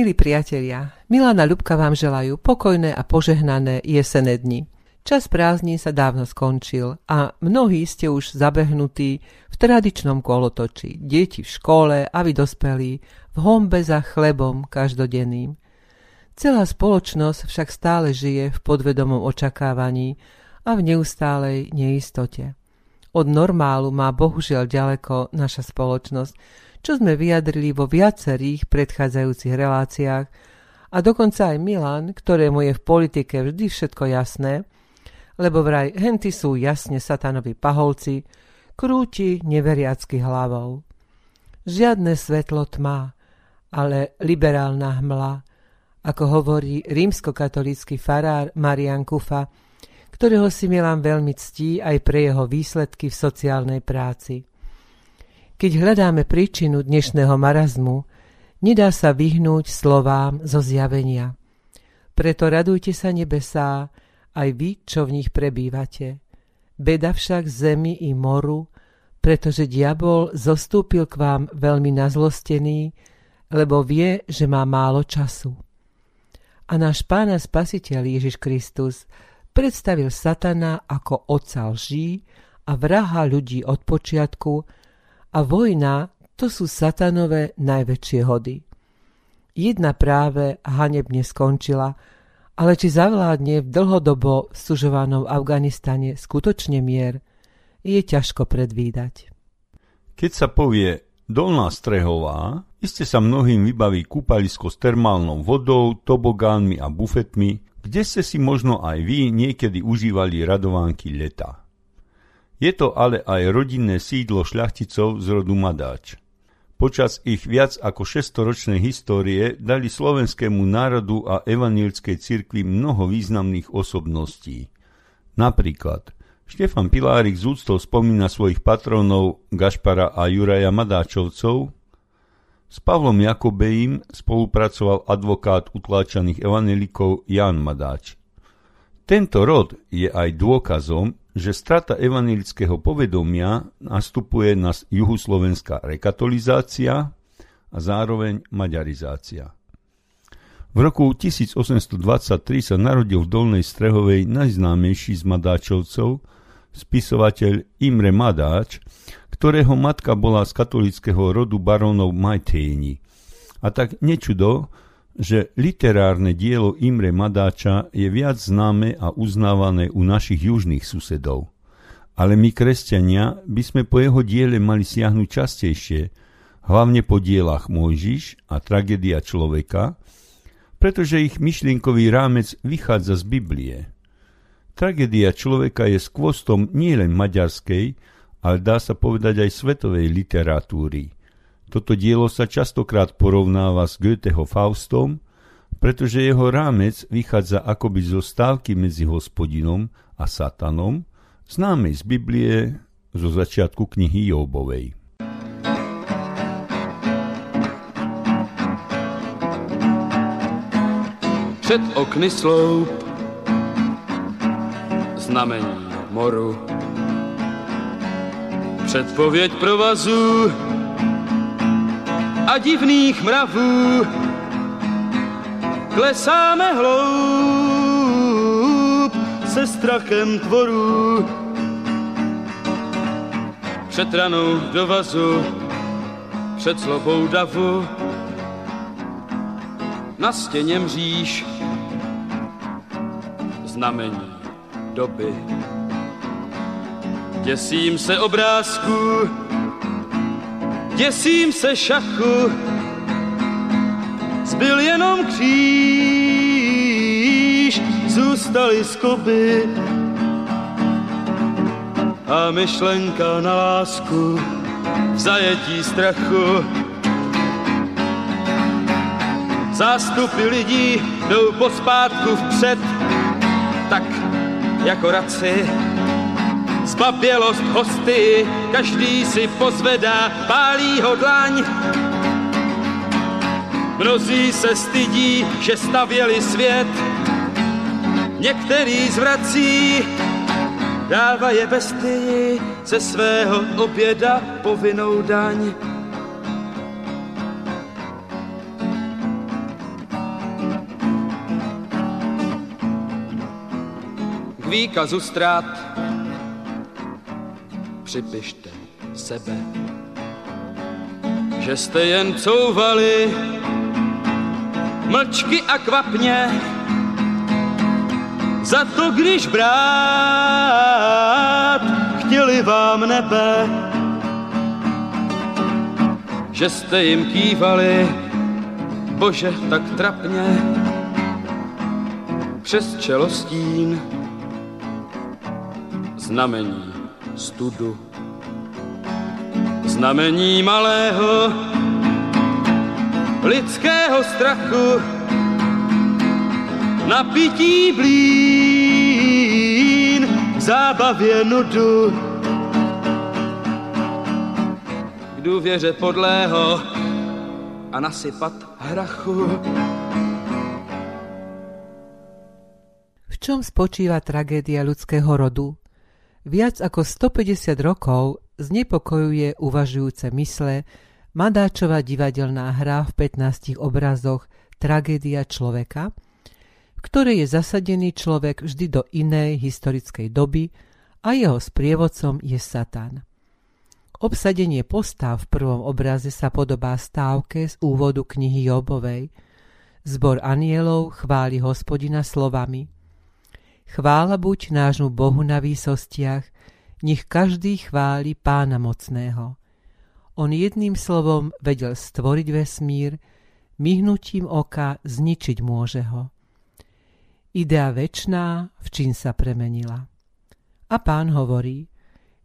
Milí priatelia, Milana Ľubka vám želajú pokojné a požehnané jesené dni. Čas prázdnin sa dávno skončil a mnohí ste už zabehnutí v tradičnom kolotoči. Deti v škole a vy dospelí v hombe za chlebom každodenným. Celá spoločnosť však stále žije v podvedomom očakávaní a v neustálej neistote. Od normálu má bohužiaľ ďaleko naša spoločnosť, čo sme vyjadrili vo viacerých predchádzajúcich reláciách a dokonca aj Milan, ktorému je v politike vždy všetko jasné, lebo vraj henty sú jasne satanovi paholci, krúti neveriacky hlavou. Žiadne svetlo tma, ale liberálna hmla, ako hovorí rímskokatolícky farár Marian Kufa, ktorého si Milan veľmi ctí aj pre jeho výsledky v sociálnej práci. Keď hľadáme príčinu dnešného marazmu, nedá sa vyhnúť slovám zo zjavenia. Preto radujte sa nebesá, aj vy, čo v nich prebývate. Beda však zemi i moru, pretože diabol zostúpil k vám veľmi nazlostený, lebo vie, že má málo času. A náš pána spasiteľ Ježiš Kristus predstavil satana ako oca lží a vraha ľudí od počiatku, a vojna to sú satanové najväčšie hody. Jedna práve hanebne skončila, ale či zavládne v dlhodobo sužovanom Afganistane skutočne mier, je ťažko predvídať. Keď sa povie Dolná Strehová, iste sa mnohým vybaví kúpalisko s termálnou vodou, tobogánmi a bufetmi, kde ste si možno aj vy niekedy užívali radovánky leta. Je to ale aj rodinné sídlo šľachticov z rodu Madáč. Počas ich viac ako 600-ročnej histórie dali slovenskému národu a evanílskej cirkvi mnoho významných osobností. Napríklad Štefan Pilárik z úctou spomína svojich patronov Gašpara a Juraja Madáčovcov, s Pavlom Jakobejím spolupracoval advokát utláčaných evanelikov Jan Madáč. Tento rod je aj dôkazom, že strata evanilického povedomia nastupuje na juhoslovenská rekatolizácia a zároveň maďarizácia. V roku 1823 sa narodil v Dolnej Strehovej najznámejší z Madáčovcov, spisovateľ Imre Madáč, ktorého matka bola z katolického rodu barónov Majténi. A tak nečudo, že literárne dielo Imre Madáča je viac známe a uznávané u našich južných susedov. Ale my, kresťania, by sme po jeho diele mali siahnuť častejšie, hlavne po dielach Mojžiš a tragédia človeka, pretože ich myšlienkový rámec vychádza z Biblie. Tragédia človeka je skvostom nielen maďarskej, ale dá sa povedať aj svetovej literatúry – toto dielo sa častokrát porovnáva s Goetheho Faustom, pretože jeho rámec vychádza akoby zo stávky medzi hospodinom a satanom, známej z Biblie zo začiatku knihy Jobovej. Před okny sloup, znamení moru, předpověď provazu, a divných mravů. Klesáme hloub se strachem tvorů. Před ranou do vazu, před slobou davu, na stěně mříž znamení doby. Děsím se obrázku, děsím se šachu, zbyl jenom kříž, zůstaly skoby a myšlenka na lásku v zajetí strachu. Zástupy lidí jdou pospátku vpřed, tak jako raci Zbabělost hosty, každý si pozvedá, pálí ho dlaň. Mnozí se stydí, že stavěli svět, některý zvrací, dává je bestyji ze svého oběda povinnou daň. K výkazu ztrát připište sebe, že jste jen couvali mlčky a kvapně, za to, když brát chtěli vám nebe, že jste jim kývali, bože, tak trapně, přes čelostín znamení studu. Znamení malého lidského strachu napití blín v zábavě nudu. K důvěře podlého a nasypat hrachu. V čom spočíva tragédia ľudského rodu? Viac ako 150 rokov znepokojuje uvažujúce mysle Madáčová divadelná hra v 15 obrazoch Tragédia človeka, v ktorej je zasadený človek vždy do inej historickej doby a jeho sprievodcom je Satan. Obsadenie postav v prvom obraze sa podobá stávke z úvodu knihy Jobovej. Zbor anielov chváli hospodina slovami – Chvála buď nášmu Bohu na výsostiach, nech každý chváli pána mocného. On jedným slovom vedel stvoriť vesmír, myhnutím oka zničiť môže ho. Idea väčná v čím sa premenila. A pán hovorí,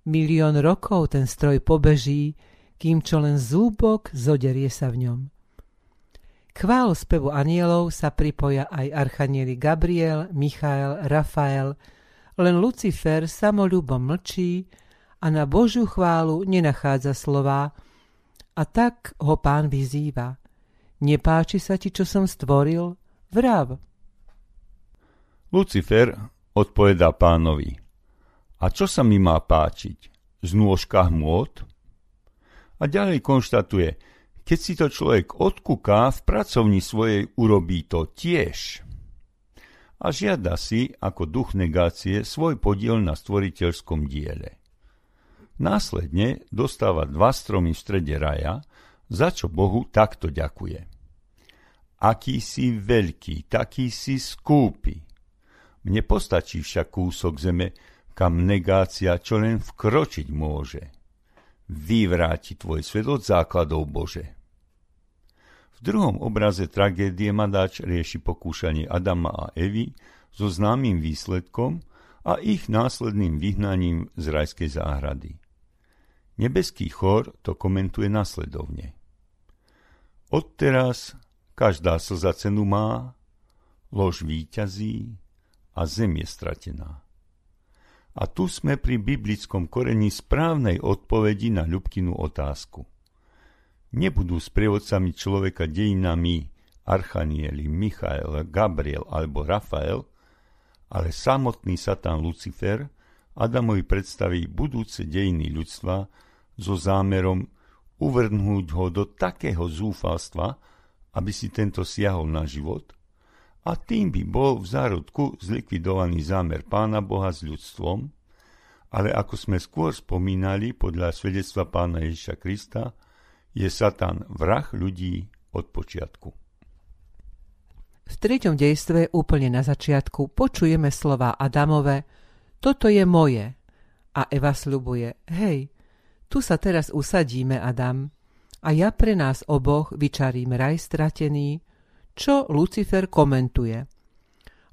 milión rokov ten stroj pobeží, kým čo len zúbok zoderie sa v ňom. Chválu spevu anielov sa pripoja aj archanieli Gabriel, Michael, Rafael, len Lucifer samolúbo mlčí a na Božiu chválu nenachádza slova a tak ho pán vyzýva. Nepáči sa ti, čo som stvoril? Vrav. Lucifer odpovedá pánovi. A čo sa mi má páčiť? Z nôžkach môd? A ďalej konštatuje, keď si to človek odkúká, v pracovni svojej urobí to tiež. A žiada si, ako duch negácie, svoj podiel na stvoriteľskom diele. Následne dostáva dva stromy v strede raja, za čo Bohu takto ďakuje. Aký si veľký, taký si skúpi. Mne postačí však kúsok zeme, kam negácia čo len vkročiť môže. Vyvráti tvoj svet od základov Bože. V druhom obraze tragédie Madáč rieši pokúšanie Adama a Evy so známym výsledkom a ich následným vyhnaním z rajskej záhrady. Nebeský chor to komentuje nasledovne. Odteraz každá slza cenu má, lož výťazí a zem je stratená. A tu sme pri biblickom koreni správnej odpovedi na Ľubkinu otázku – nebudú sprievodcami človeka dejinami Archanieli, Michael, Gabriel alebo Rafael, ale samotný Satan Lucifer Adamovi predstaví budúce dejiny ľudstva so zámerom uvrhnúť ho do takého zúfalstva, aby si tento siahol na život a tým by bol v zárodku zlikvidovaný zámer Pána Boha s ľudstvom, ale ako sme skôr spomínali podľa svedectva Pána Ježiša Krista, je Satan vrah ľudí od počiatku. V treťom dejstve úplne na začiatku počujeme slova Adamove Toto je moje. A Eva slubuje Hej, tu sa teraz usadíme, Adam, a ja pre nás oboch vyčarím raj stratený, čo Lucifer komentuje.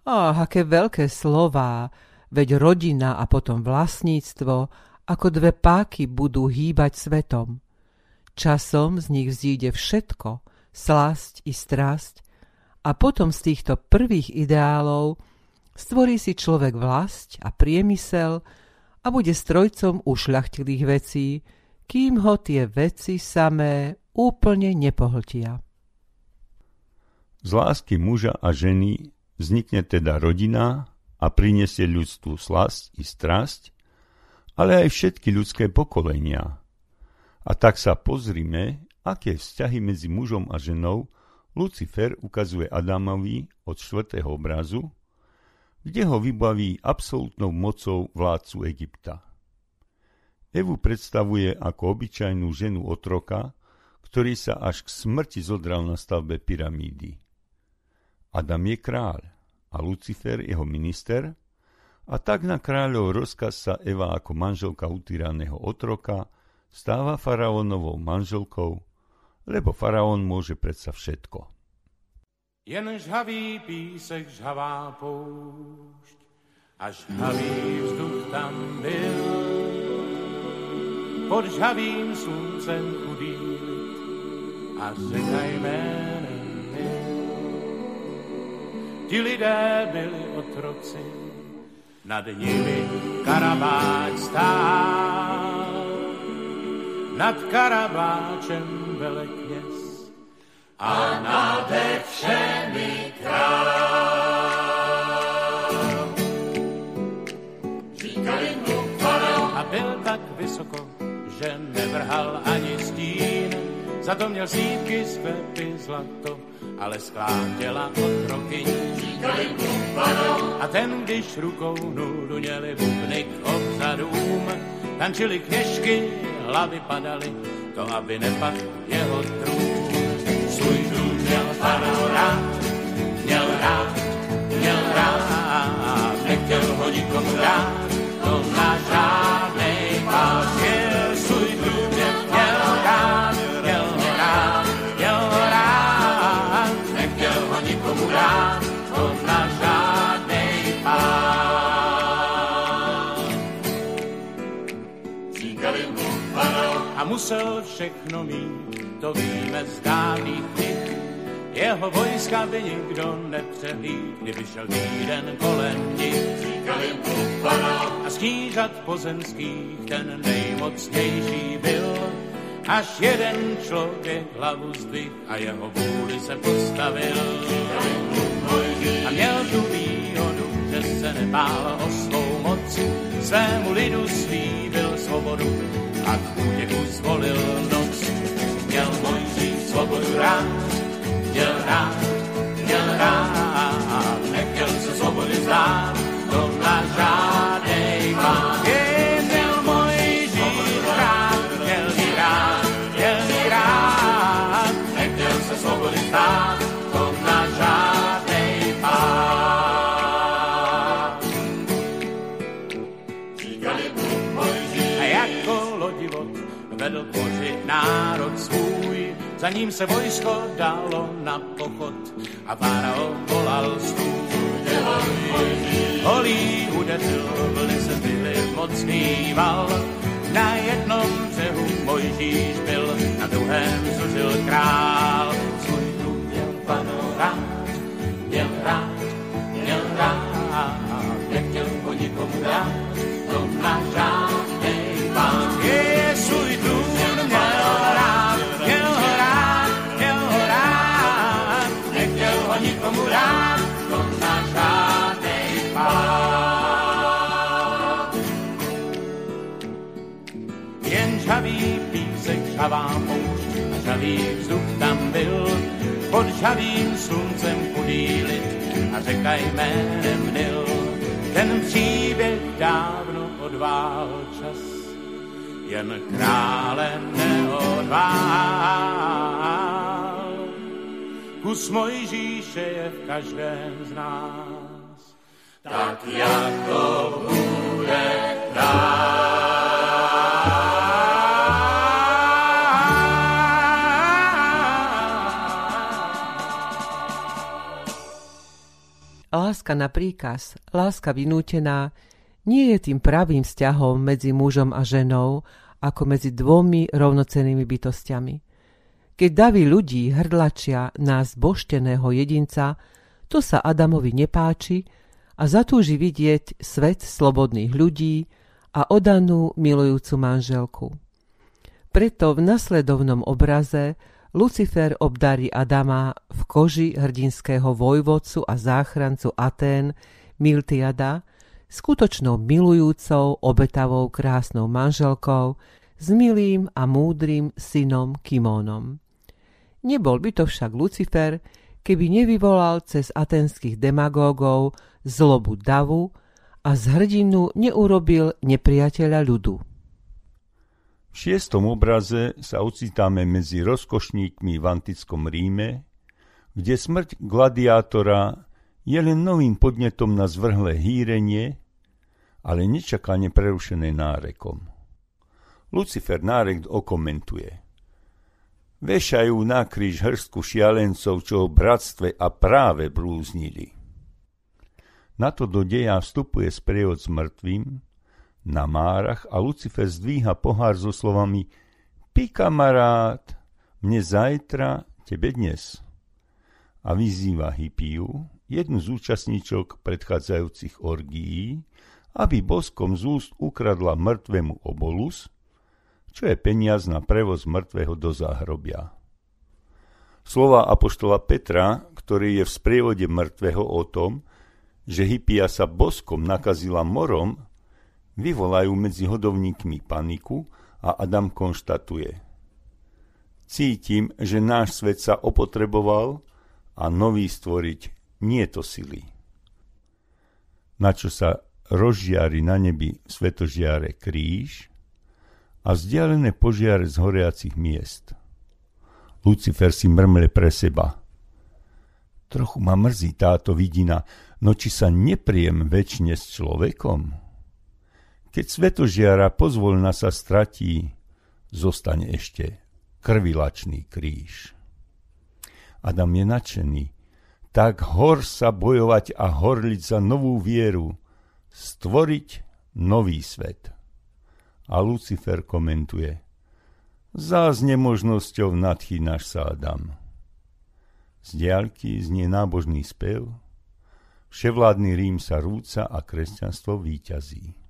Ach, aké veľké slová, veď rodina a potom vlastníctvo, ako dve páky budú hýbať svetom. Časom z nich vzíde všetko, slasť i strasť, a potom z týchto prvých ideálov stvorí si človek vlast a priemysel a bude strojcom ušľachtilých vecí, kým ho tie veci samé úplne nepohltia. Z lásky muža a ženy vznikne teda rodina a prinesie ľudstvu slasť i strasť, ale aj všetky ľudské pokolenia – a tak sa pozrime, aké vzťahy medzi mužom a ženou Lucifer ukazuje Adamovi od štvrtého obrazu, kde ho vybaví absolútnou mocou vládcu Egypta. Evu predstavuje ako obyčajnú ženu otroka, ktorý sa až k smrti zodral na stavbe pyramídy. Adam je kráľ a Lucifer jeho minister a tak na kráľov rozkaz sa Eva ako manželka utyraného otroka stáva faraónovou manželkou, lebo faraón môže predsa všetko. Jen žhavý písek, žhavá poušť a žhavý vzduch tam byl. Pod žhavým sluncem chudý a řeka jménem Ti lidé byli otroci, nad nimi karabáč stál. Nad karabáčem velekněz a nade všemi král. Říkali mu A byl tak vysoko, že nevrhal ani stín, za to měl sípky, sklepy, zlato, ale skláděla otroky. Říkali mu A ten, když rukou nudu měli bubny k obzadům, tančili kněžky, hlavy padaly, to aby nepad jeho trůn svůj dům měl faraon rád, měl rád, měl rád, nechtěl ho nikomu dát, to na žádnej musel všechno mít, to víme z dávných knih. Jeho vojska by nikdo nepřehlíd, kdyby šel týden kolem nich. Říkali mu A stížat pozemských ten nejmocnější byl, až jeden člověk hlavu zdvih a jeho vůli se postavil. A zvolil noc. Měl Mojžíš svobodu rád, měl rád, měl rád, nechtěl se svobody vzdát, ním se vojsko dalo na pochod a Fáraon volal stůj. Holí udeřil, vlny se byly mocný val, na jednom břehu Mojžíš byl, na druhém zuřil král. Kus Mojžíše je v každém z nás, tak jako bude Láska na príkaz, láska vynútená, nie je tým pravým vzťahom medzi mužom a ženou, ako medzi dvomi rovnocennými bytostiami. Keď davy ľudí hrdlačia na zbošteného jedinca, to sa Adamovi nepáči a zatúži vidieť svet slobodných ľudí a odanú milujúcu manželku. Preto v nasledovnom obraze Lucifer obdarí Adama v koži hrdinského vojvodcu a záchrancu Atén Miltiada skutočnou milujúcou, obetavou, krásnou manželkou, s milým a múdrym synom Kimónom. Nebol by to však Lucifer, keby nevyvolal cez atenských demagógov zlobu davu a z hrdinu neurobil nepriateľa ľudu. V šiestom obraze sa ocitáme medzi rozkošníkmi v antickom Ríme, kde smrť gladiátora je len novým podnetom na zvrhlé hýrenie, ale nečakane prerušené nárekom. Lucifer nárek okomentuje. Vešajú na kríž hrstku šialencov, čo o bratstve a práve blúznili. Na to do deja vstupuje sprievod s mŕtvým, na márach a Lucifer zdvíha pohár so slovami Pi kamarát, mne zajtra, tebe dnes. A vyzýva Hypiu, jednu z účastníčok predchádzajúcich orgií, aby boskom z úst ukradla mŕtvemu obolus, čo je peniaz na prevoz mŕtvého do záhrobia. Slova apoštola Petra, ktorý je v sprievode mŕtvého o tom, že Hypia sa boskom nakazila morom, vyvolajú medzi hodovníkmi paniku a Adam konštatuje. Cítim, že náš svet sa opotreboval a nový stvoriť nie to sily. Na čo sa rozžiari na nebi svetožiare kríž a vzdialené požiare z horiacich miest. Lucifer si mrmle pre seba. Trochu ma mrzí táto vidina, no či sa nepriem väčšine s človekom? Keď svetožiara pozvolna sa stratí, zostane ešte krvilačný kríž. Adam je nadšený. Tak hor sa bojovať a horliť za novú vieru, stvoriť nový svet. A Lucifer komentuje. Zás nemožnosťou nadchýnaš sa, Adam. Z diaľky znie nábožný spev, vševládny Rím sa rúca a kresťanstvo výťazí.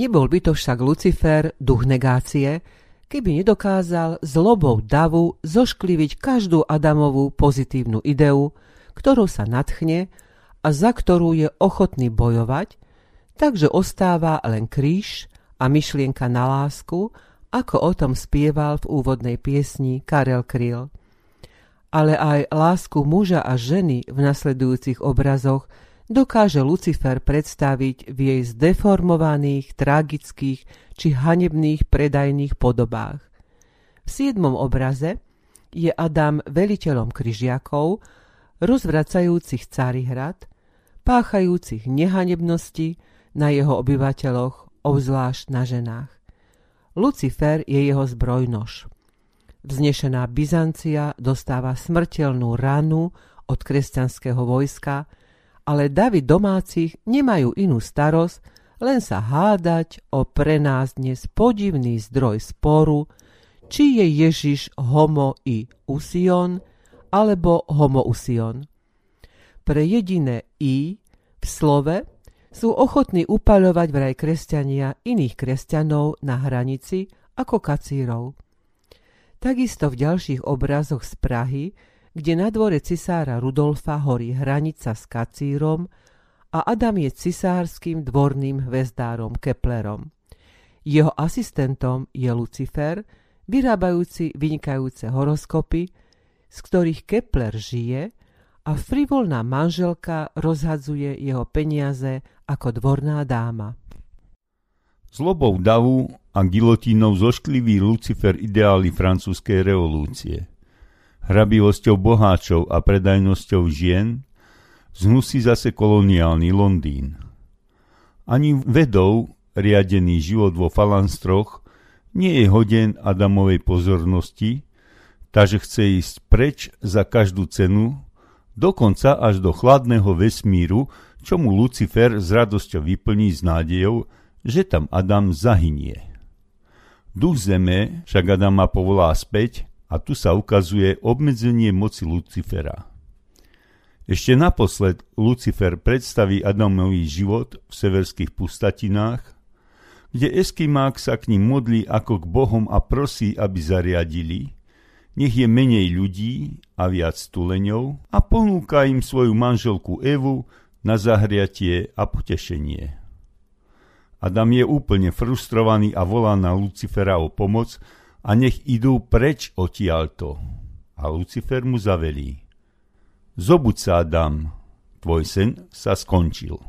Nebol by to však Lucifer, duch negácie, keby nedokázal zlobou davu zoškliviť každú Adamovú pozitívnu ideu, ktorú sa nadchne a za ktorú je ochotný bojovať, takže ostáva len kríž a myšlienka na lásku, ako o tom spieval v úvodnej piesni Karel Kryl. Ale aj lásku muža a ženy v nasledujúcich obrazoch dokáže Lucifer predstaviť v jej zdeformovaných, tragických či hanebných predajných podobách. V siedmom obraze je Adam veliteľom kryžiakov, rozvracajúcich Carihrad, páchajúcich nehanebnosti na jeho obyvateľoch, obzvlášť na ženách. Lucifer je jeho zbrojnož. Vznešená Byzancia dostáva smrteľnú ranu od kresťanského vojska, ale davy domácich nemajú inú starosť, len sa hádať o pre nás dnes podivný zdroj sporu, či je Ježiš homo i usion, alebo homo usion. Pre jediné i v slove sú ochotní upaľovať vraj kresťania iných kresťanov na hranici ako kacírov. Takisto v ďalších obrazoch z Prahy kde na dvore cisára Rudolfa horí hranica s kacírom a Adam je cisárským dvorným hvezdárom Keplerom. Jeho asistentom je Lucifer, vyrábajúci vynikajúce horoskopy, z ktorých Kepler žije a frivolná manželka rozhadzuje jeho peniaze ako dvorná dáma. Zlobou davu a gilotínou zošklivý Lucifer ideály francúzskej revolúcie – hrabivosťou boháčov a predajnosťou žien, znusí zase koloniálny Londýn. Ani vedou riadený život vo falanstroch nie je hoden Adamovej pozornosti, takže chce ísť preč za každú cenu, dokonca až do chladného vesmíru, čo mu Lucifer s radosťou vyplní s nádejou, že tam Adam zahynie. Duch zeme však Adama povolá späť a tu sa ukazuje obmedzenie moci Lucifera. Ešte naposled Lucifer predstaví Adamový život v severských pustatinách, kde Eskimák sa k ním modlí ako k bohom a prosí, aby zariadili, nech je menej ľudí a viac tuleňov a ponúka im svoju manželku Evu na zahriatie a potešenie. Adam je úplne frustrovaný a volá na Lucifera o pomoc a nech idú preč odtiaľto. A Lucifer mu zavelí. Zobuď sa, Adam, tvoj sen sa skončil.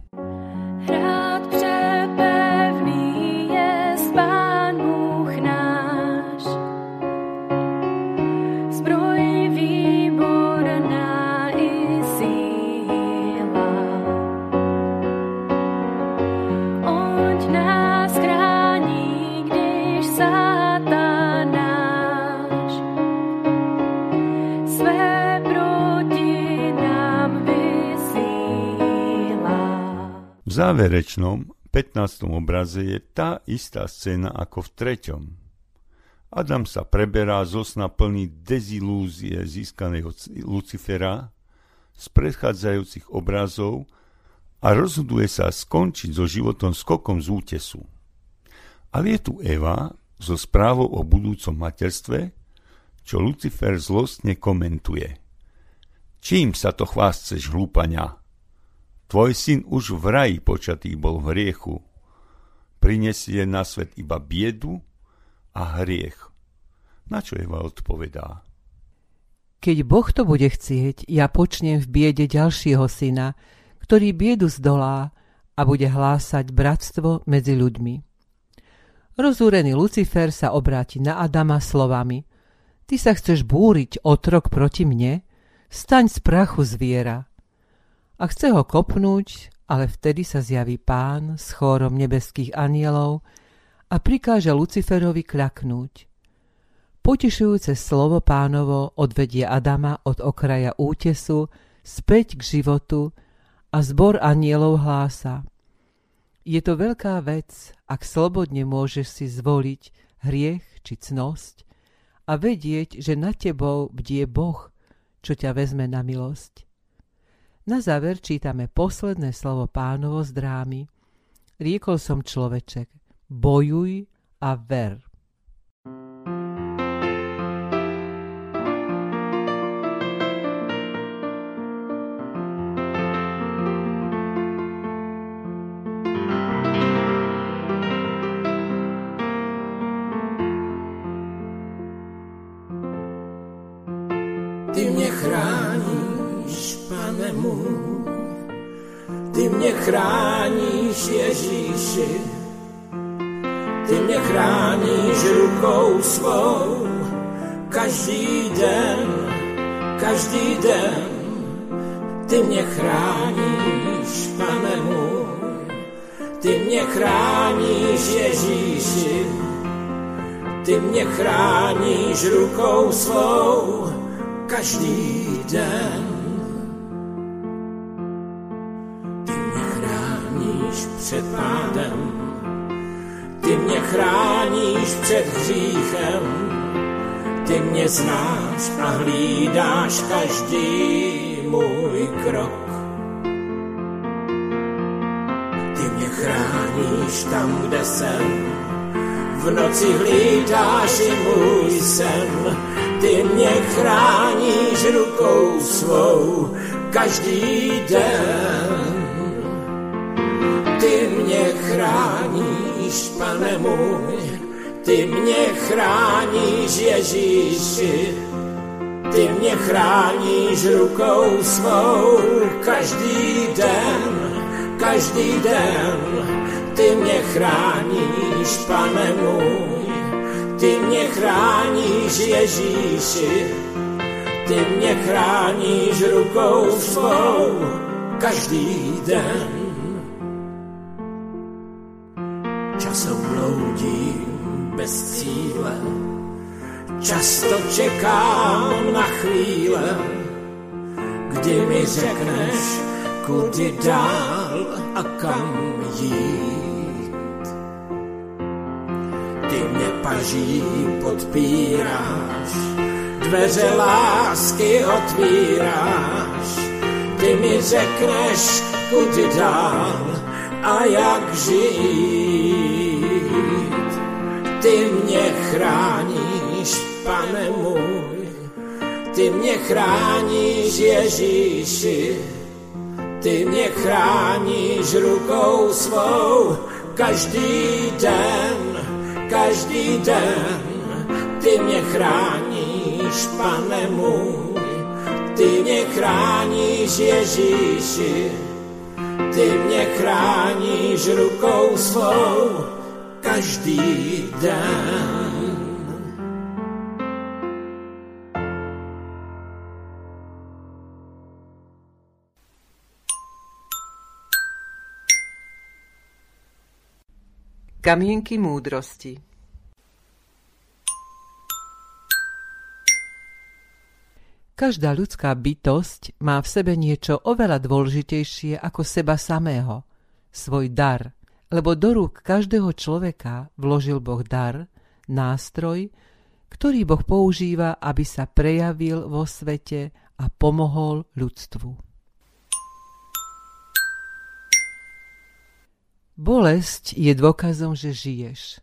V záverečnom 15. obraze je tá istá scéna ako v treťom. Adam sa preberá zo sna plný dezilúzie získaného Lucifera z predchádzajúcich obrazov a rozhoduje sa skončiť so životom skokom z útesu. Ale je tu Eva so správou o budúcom materstve, čo Lucifer zlostne komentuje. Čím sa to chvásceš, hlúpania? Tvoj syn už v raji počatý bol v hriechu. Prinesie na svet iba biedu a hriech. Na čo Eva odpovedá? Keď Boh to bude chcieť, ja počnem v biede ďalšieho syna, ktorý biedu zdolá a bude hlásať bratstvo medzi ľuďmi. Rozúrený Lucifer sa obráti na Adama slovami Ty sa chceš búriť otrok proti mne? Staň z prachu zviera a chce ho kopnúť, ale vtedy sa zjaví pán s chórom nebeských anielov a prikáže Luciferovi kľaknúť. Potešujúce slovo pánovo odvedie Adama od okraja útesu späť k životu a zbor anielov hlása. Je to veľká vec, ak slobodne môžeš si zvoliť hriech či cnosť a vedieť, že nad tebou bdie Boh, čo ťa vezme na milosť. Na záver čítame posledné slovo pánovo z drámy. Riekol som človeček, bojuj a ver. Ty mě chráníš, pane můj. Ty mě chráníš, Ježíši, ty mě chráníš rukou svou, každý den, každý den. Ty mě chráníš, pane můj, ty mě chráníš, Ježíši, ty mě chráníš rukou svou, každý den. Před pádem. Ty mě chráníš před hříchem, ty mě znáš a hlídáš každý můj krok. Ty mě chráníš tam, kde jsem, v noci hlídáš i můj sen. Ty mě chráníš rukou svou každý den ty mě chráníš, pane můj, ty mě chráníš, Ježíši, ty mě chráníš rukou svou každý den, každý den, ty mě chráníš, pane můj, ty mě chráníš, Ježíši, ty mě chráníš rukou svou každý den. Často čekám na chvíle, kdy mi řekneš, kudy dál a kam jít. Ty mě paží podpíráš, dveře lásky otvíráš, ty mi řekneš, kudy dál a jak žít. Ty mě chráníš, pane můj, ty mě chráníš, Ježíši, ty mě chráníš rukou svou každý den, každý den. Ty mě chráníš, pane můj, ty mě chráníš, Ježíši, ty mě chráníš rukou svou každý den. Kamienky múdrosti. Každá ľudská bytosť má v sebe niečo oveľa dôležitejšie ako seba samého, svoj dar, lebo do rúk každého človeka vložil Boh dar, nástroj, ktorý Boh používa, aby sa prejavil vo svete a pomohol ľudstvu. Bolesť je dôkazom, že žiješ.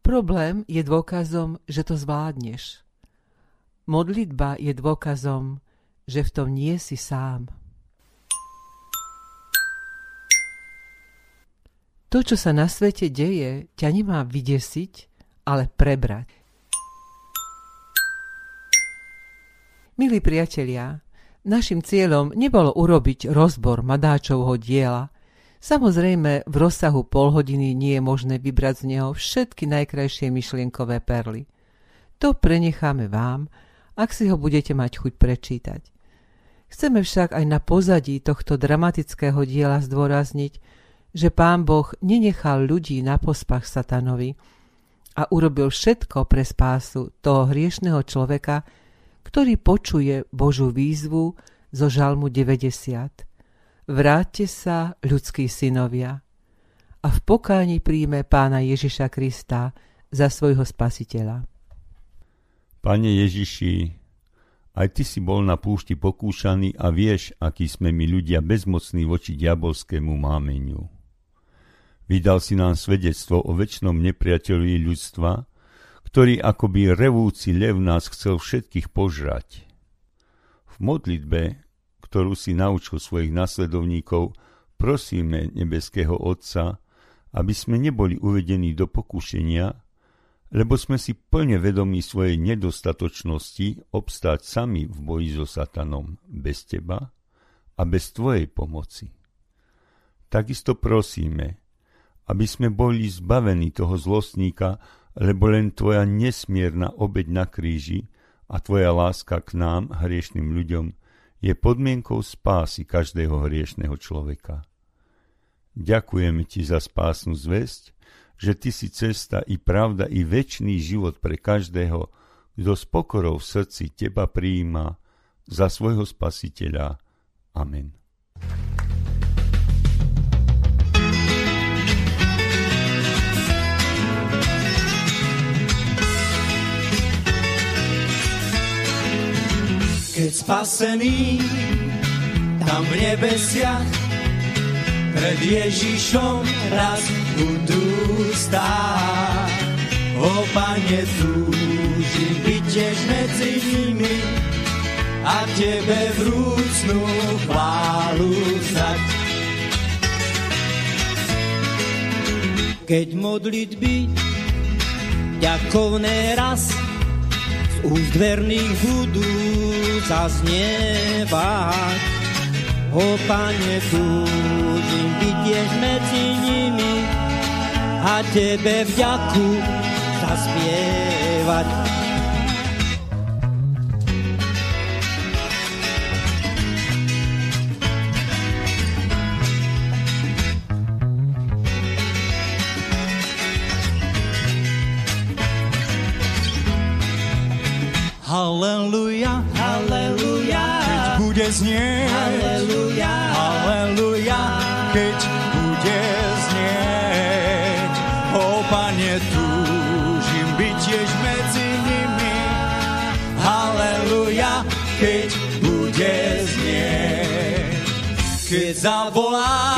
Problém je dôkazom, že to zvládneš. Modlitba je dôkazom, že v tom nie si sám. To, čo sa na svete deje, ťa nemá vydesiť, ale prebrať. Milí priatelia, našim cieľom nebolo urobiť rozbor Madáčovho diela – Samozrejme, v rozsahu pol hodiny nie je možné vybrať z neho všetky najkrajšie myšlienkové perly. To prenecháme vám, ak si ho budete mať chuť prečítať. Chceme však aj na pozadí tohto dramatického diela zdôrazniť, že pán Boh nenechal ľudí na pospach satanovi a urobil všetko pre spásu toho hriešného človeka, ktorý počuje Božú výzvu zo žalmu 90 vráťte sa, ľudskí synovia, a v pokáni príjme pána Ježiša Krista za svojho spasiteľa. Pane Ježiši, aj ty si bol na púšti pokúšaný a vieš, aký sme my ľudia bezmocní voči diabolskému mámeniu. Vydal si nám svedectvo o väčšnom nepriateľovi ľudstva, ktorý akoby revúci lev nás chcel všetkých požrať. V modlitbe ktorú si naučil svojich nasledovníkov, prosíme nebeského Otca, aby sme neboli uvedení do pokušenia, lebo sme si plne vedomí svojej nedostatočnosti obstáť sami v boji so satanom bez teba a bez tvojej pomoci. Takisto prosíme, aby sme boli zbavení toho zlostníka, lebo len tvoja nesmierna obeď na kríži a tvoja láska k nám, hriešným ľuďom, je podmienkou spásy každého hriešného človeka. Ďakujeme ti za spásnu zväzť, že ty si cesta i pravda i väčší život pre každého, kto s pokorou v srdci teba prijíma za svojho spasiteľa. Amen. Spasený tam v nebesiach pred Ježišom raz budú stáť. O Pane, túžim byť tiež medzi nimi a Tebe vrúcnú chválu vzdať. Keď modlitby ďakovné raz úst verných budú zaznievať. O Pane, túžim byť tiež medzi nimi a Tebe vďaku zaspievať. Haleluja, haleluja, keď bude znieť. Haleluja, haleluja, keď bude znieť. O Pane, túžim byť tiež medzi nimi. Haleluja, keď bude znieť. Keď zavoláš,